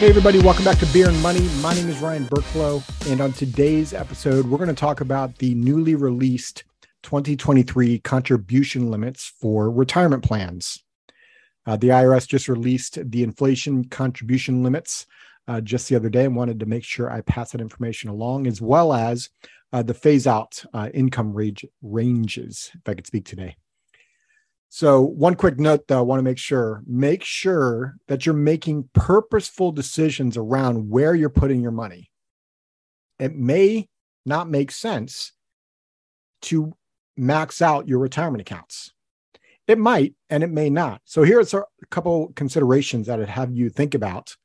Hey, everybody, welcome back to Beard and Money. My name is Ryan Burklow, and on today's episode, we're going to talk about the newly released 2023 contribution limits for retirement plans. Uh, the IRS just released the inflation contribution limits uh, just the other day and wanted to make sure I pass that information along, as well as uh, the phase out uh, income range, ranges, if I could speak today. So, one quick note though, I want to make sure make sure that you're making purposeful decisions around where you're putting your money. It may not make sense to max out your retirement accounts. It might and it may not. So, here's a couple considerations that I'd have you think about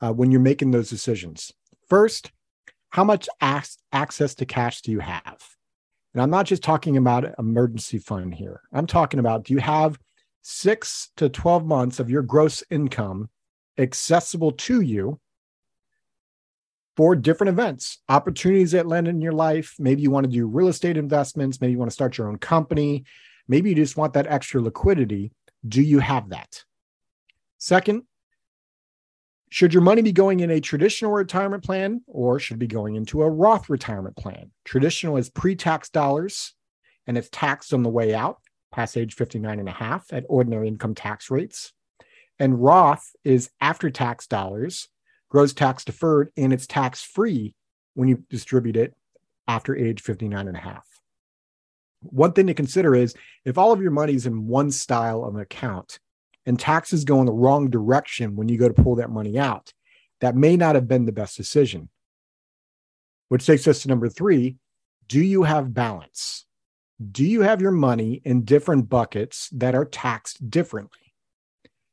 uh, when you're making those decisions. First, how much ac- access to cash do you have? And I'm not just talking about emergency fund here. I'm talking about do you have six to 12 months of your gross income accessible to you for different events, opportunities that land in your life? Maybe you want to do real estate investments. Maybe you want to start your own company. Maybe you just want that extra liquidity. Do you have that? Second, should your money be going in a traditional retirement plan or should be going into a Roth retirement plan? Traditional is pre tax dollars and it's taxed on the way out past age 59 and a half at ordinary income tax rates. And Roth is after tax dollars, grows tax deferred, and it's tax free when you distribute it after age 59 and a half. One thing to consider is if all of your money is in one style of an account, and taxes go in the wrong direction when you go to pull that money out, that may not have been the best decision. Which takes us to number three do you have balance? Do you have your money in different buckets that are taxed differently?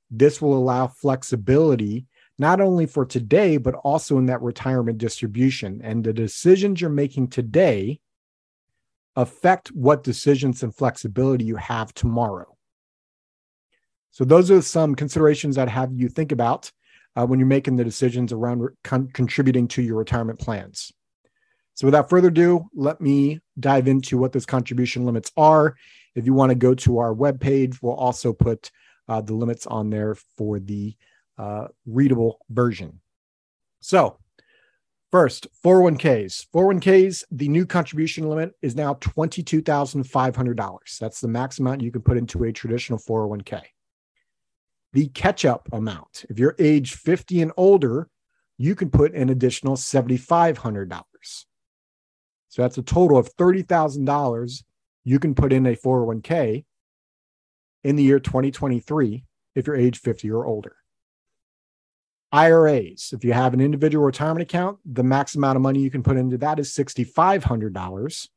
This will allow flexibility not only for today, but also in that retirement distribution. And the decisions you're making today affect what decisions and flexibility you have tomorrow. So those are some considerations that have you think about uh, when you're making the decisions around con- contributing to your retirement plans. So without further ado, let me dive into what those contribution limits are. If you want to go to our webpage, we'll also put uh, the limits on there for the uh, readable version. So First, 401ks. 401ks, the new contribution limit is now $22,500. That's the max amount you can put into a traditional 401k the catch up amount. If you're age 50 and older, you can put an additional $7,500. So that's a total of $30,000 you can put in a 401k in the year 2023 if you're age 50 or older. IRAs, if you have an individual retirement account, the max amount of money you can put into that is $6,500.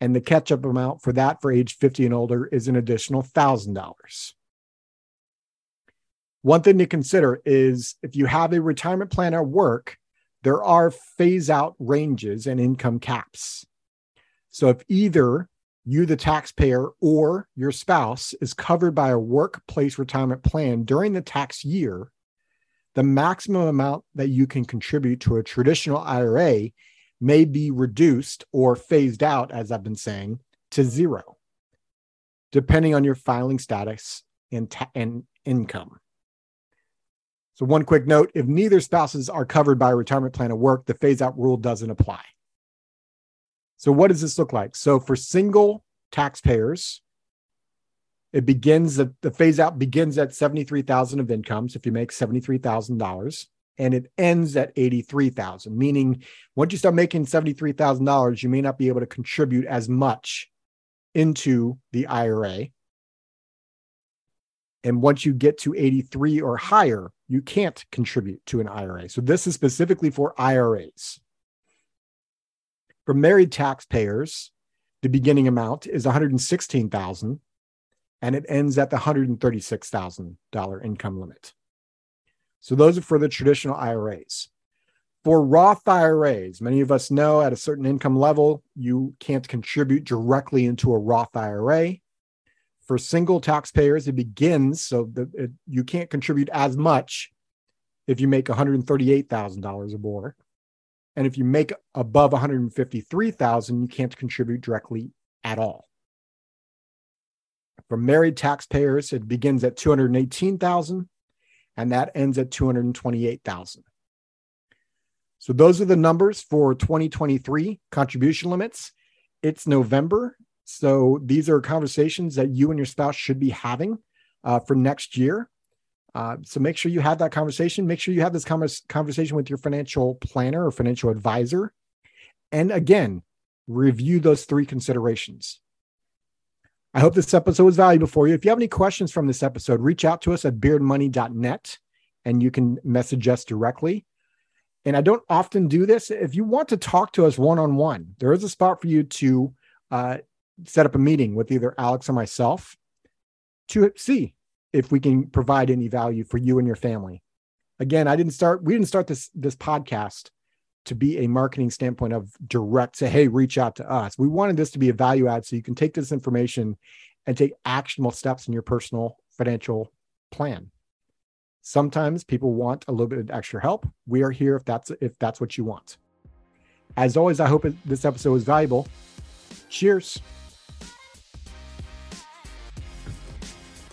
And the catch up amount for that for age 50 and older is an additional $1,000. One thing to consider is if you have a retirement plan at work, there are phase out ranges and income caps. So if either you, the taxpayer, or your spouse is covered by a workplace retirement plan during the tax year, the maximum amount that you can contribute to a traditional IRA may be reduced or phased out, as I've been saying, to zero, depending on your filing status and, ta- and income. So, one quick note if neither spouses are covered by a retirement plan at work, the phase out rule doesn't apply. So, what does this look like? So, for single taxpayers, it begins the, the phase out begins at 73,000 of incomes if you make $73,000 and it ends at 83,000 meaning once you start making $73,000 you may not be able to contribute as much into the IRA and once you get to 83 or higher you can't contribute to an IRA. So this is specifically for IRAs. For married taxpayers, the beginning amount is 116,000 and it ends at the $136,000 income limit. So those are for the traditional IRAs. For Roth IRAs, many of us know at a certain income level, you can't contribute directly into a Roth IRA for single taxpayers, it begins so that it, you can't contribute as much if you make $138,000 or more. And if you make above 153,000, you can't contribute directly at all. For married taxpayers, it begins at 218,000 and that ends at 228,000. So those are the numbers for 2023 contribution limits. It's November, so these are conversations that you and your spouse should be having uh, for next year. Uh, so make sure you have that conversation. Make sure you have this conversation with your financial planner or financial advisor. And again, review those three considerations. I hope this episode was valuable for you. If you have any questions from this episode, reach out to us at beardmoney.net and you can message us directly. And I don't often do this. If you want to talk to us one on one, there is a spot for you to uh, set up a meeting with either Alex or myself to see if we can provide any value for you and your family. Again, I didn't start, we didn't start this this podcast to be a marketing standpoint of direct say, hey, reach out to us. We wanted this to be a value add so you can take this information and take actionable steps in your personal financial plan. Sometimes people want a little bit of extra help. We are here if that's if that's what you want. As always, I hope this episode was valuable. Cheers.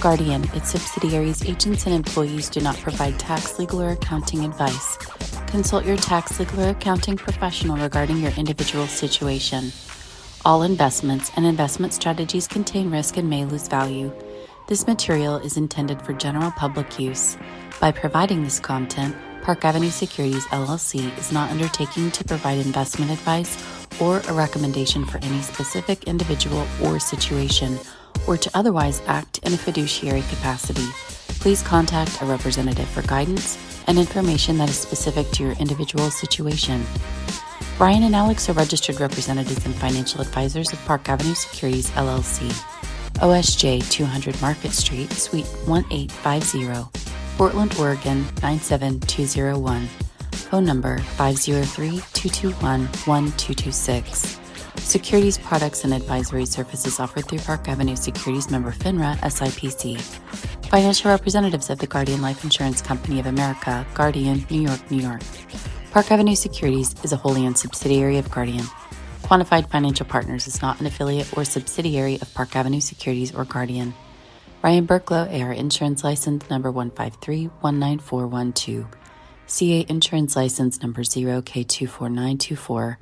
Guardian, its subsidiaries, agents, and employees do not provide tax, legal, or accounting advice. Consult your tax, legal, or accounting professional regarding your individual situation. All investments and investment strategies contain risk and may lose value. This material is intended for general public use. By providing this content, Park Avenue Securities LLC is not undertaking to provide investment advice or a recommendation for any specific individual or situation or to otherwise act in a fiduciary capacity, please contact a representative for guidance and information that is specific to your individual situation. Brian and Alex are registered representatives and financial advisors of Park Avenue Securities LLC, OSJ 200 Market Street, Suite 1850, Portland, Oregon 97201. Phone number 503 221 1226. Securities products and advisory services offered through Park Avenue Securities member FINRA SIPC. Financial representatives of the Guardian Life Insurance Company of America, Guardian, New York, New York. Park Avenue Securities is a wholly owned subsidiary of Guardian. Quantified Financial Partners is not an affiliate or subsidiary of Park Avenue Securities or Guardian. Ryan Burklow, AR Insurance License Number 153-19412. CA Insurance License Number 0K24924.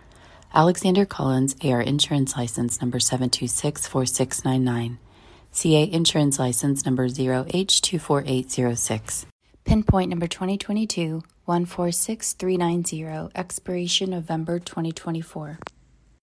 Alexander Collins, AR Insurance License Number 7264699. CA Insurance License Number 0H24806. Pinpoint Number 2022 146390. Expiration November 2024.